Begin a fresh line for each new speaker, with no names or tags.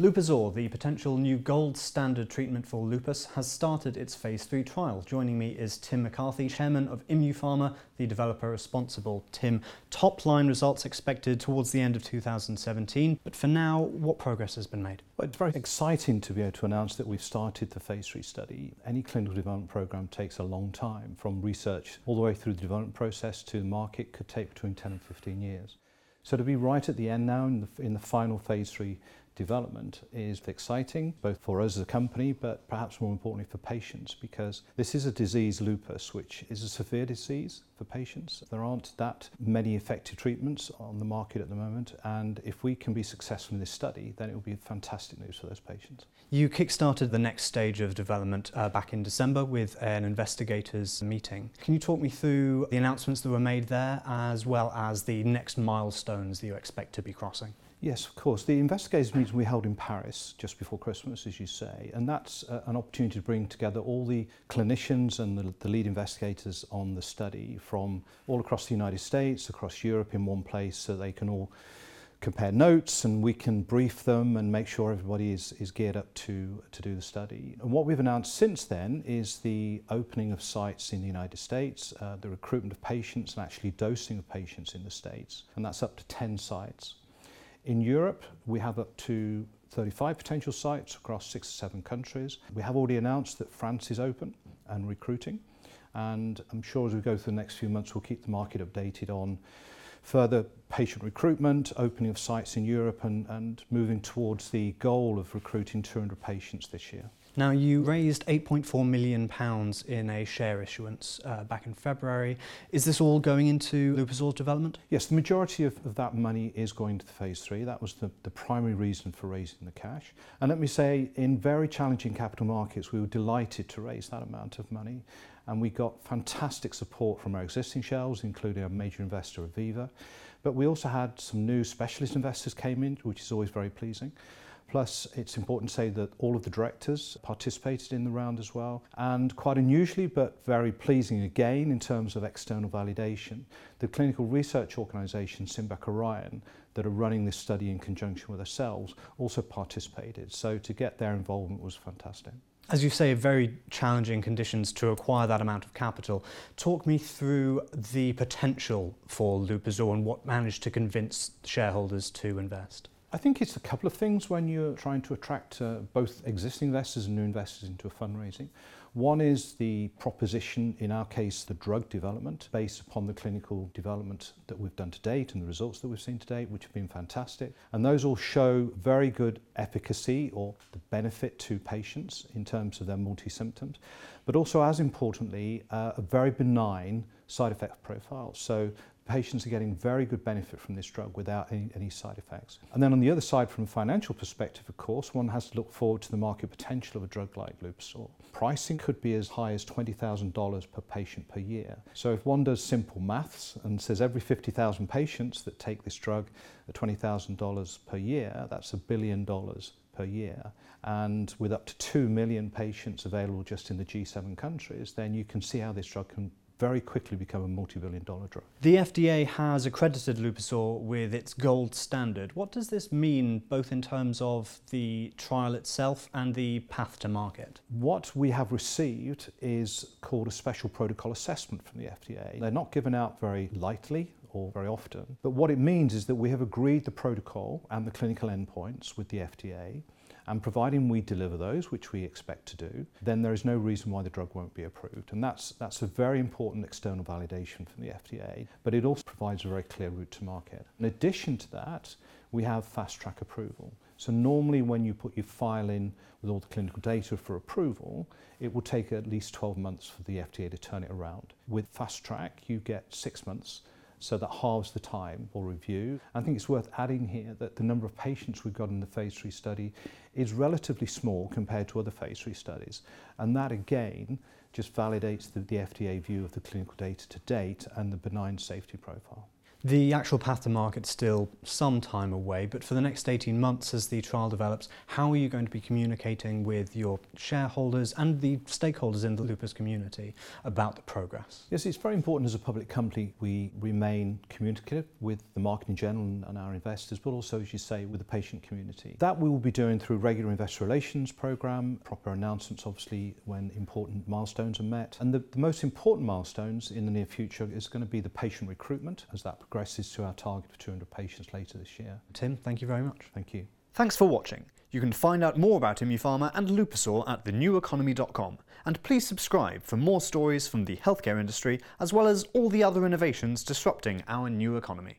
Lupuzor, the potential new gold standard treatment for lupus, has started its phase 3 trial. Joining me is Tim McCarthy, chairman of ImmuPharma, the developer responsible. Tim, top line results expected towards the end of 2017, but for now, what progress has been made?
Well, it's very exciting to be able to announce that we've started the phase 3 study. Any clinical development program takes a long time, from research all the way through the development process to market could take between 10 and 15 years. So to be right at the end now in the, in the final phase 3 development is exciting, both for us as a company, but perhaps more importantly for patients, because this is a disease, lupus, which is a severe disease for patients. There aren't that many effective treatments on the market at the moment, and if we can be successful in this study, then it will be fantastic news for those patients.
You kickstarted the next stage of development uh, back in December with an investigators meeting. Can you talk me through the announcements that were made there, as well as the next milestones that you expect to be crossing?
Yes, of course. The investigators meeting we held in Paris just before Christmas, as you say, and that's uh, an opportunity to bring together all the clinicians and the, the lead investigators on the study from all across the United States, across Europe in one place, so they can all compare notes and we can brief them and make sure everybody is, is geared up to, to do the study. And what we've announced since then is the opening of sites in the United States, uh, the recruitment of patients and actually dosing of patients in the States, and that's up to 10 sites. In Europe, we have up to 35 potential sites across six or seven countries. We have already announced that France is open and recruiting, and I'm sure as we go through the next few months, we'll keep the market updated on further patient recruitment, opening of sites in Europe, and, and moving towards the goal of recruiting 200 patients this year.
Now, you raised £8.4 million in a share issuance uh, back in February. Is this all going into Lupus development?
Yes, the majority of, of that money is going to the phase three. That was the, the primary reason for raising the cash. And let me say, in very challenging capital markets, we were delighted to raise that amount of money. And we got fantastic support from our existing shelves, including our major investor, Aviva. But we also had some new specialist investors came in, which is always very pleasing. Plus, it's important to say that all of the directors participated in the round as well. And quite unusually, but very pleasing again in terms of external validation, the clinical research organisation, Simbec-Orion, that are running this study in conjunction with ourselves, also participated. So to get their involvement was fantastic.
As you say, very challenging conditions to acquire that amount of capital. Talk me through the potential for Lupuzor and what managed to convince shareholders to invest.
I think it's a couple of things when you're trying to attract uh, both existing investors and new investors into a fundraising. One is the proposition, in our case, the drug development, based upon the clinical development that we've done to date and the results that we've seen to date, which have been fantastic. And those all show very good efficacy or the benefit to patients in terms of their multi-symptoms, but also, as importantly, uh, a very benign side effect profile. So patients are getting very good benefit from this drug without any, any side effects. And then on the other side, from a financial perspective, of course, one has to look forward to the market potential of a drug like Lupuzor. Pricing could be as high as $20,000 per patient per year. So if one does simple maths and says every 50,000 patients that take this drug at $20,000 per year, that's a billion dollars per year. And with up to 2 million patients available just in the G7 countries, then you can see how this drug can very quickly become a multi-billion dollar drug.
The FDA has accredited Lupuzor with its gold standard. What does this mean both in terms of the trial itself and the path to market?
What we have received is called a special protocol assessment from the FDA. They're not given out very lightly or very often, but what it means is that we have agreed the protocol and the clinical endpoints with the FDA and providing we deliver those, which we expect to do, then there is no reason why the drug won't be approved. And that's, that's a very important external validation from the FDA, but it also provides a very clear route to market. In addition to that, we have fast track approval. So normally when you put your file in with all the clinical data for approval, it will take at least 12 months for the FDA to turn it around. With fast track, you get six months so that halves the time for review. I think it's worth adding here that the number of patients we've got in the phase 3 study is relatively small compared to other phase 3 studies. And that again just validates the, the FDA view of the clinical data to date and the benign safety profile.
The actual path to market is still some time away, but for the next 18 months as the trial develops, how are you going to be communicating with your shareholders and the stakeholders in the lupus community about the progress?
Yes, it's very important as a public company we remain communicative with the market in general and our investors, but also, as you say, with the patient community. That we will be doing through regular investor relations program, proper announcements obviously when important milestones are met. And the, the most important milestones in the near future is going to be the patient recruitment as that progresses to our target of 200 patients later this year.
Tim, thank you very much.
Thank you.
Thanks for watching. You can find out more about Immupharma and Lupuzor at theneweconomy.com. And please subscribe for more stories from the healthcare industry, as well as all the other innovations disrupting our new economy.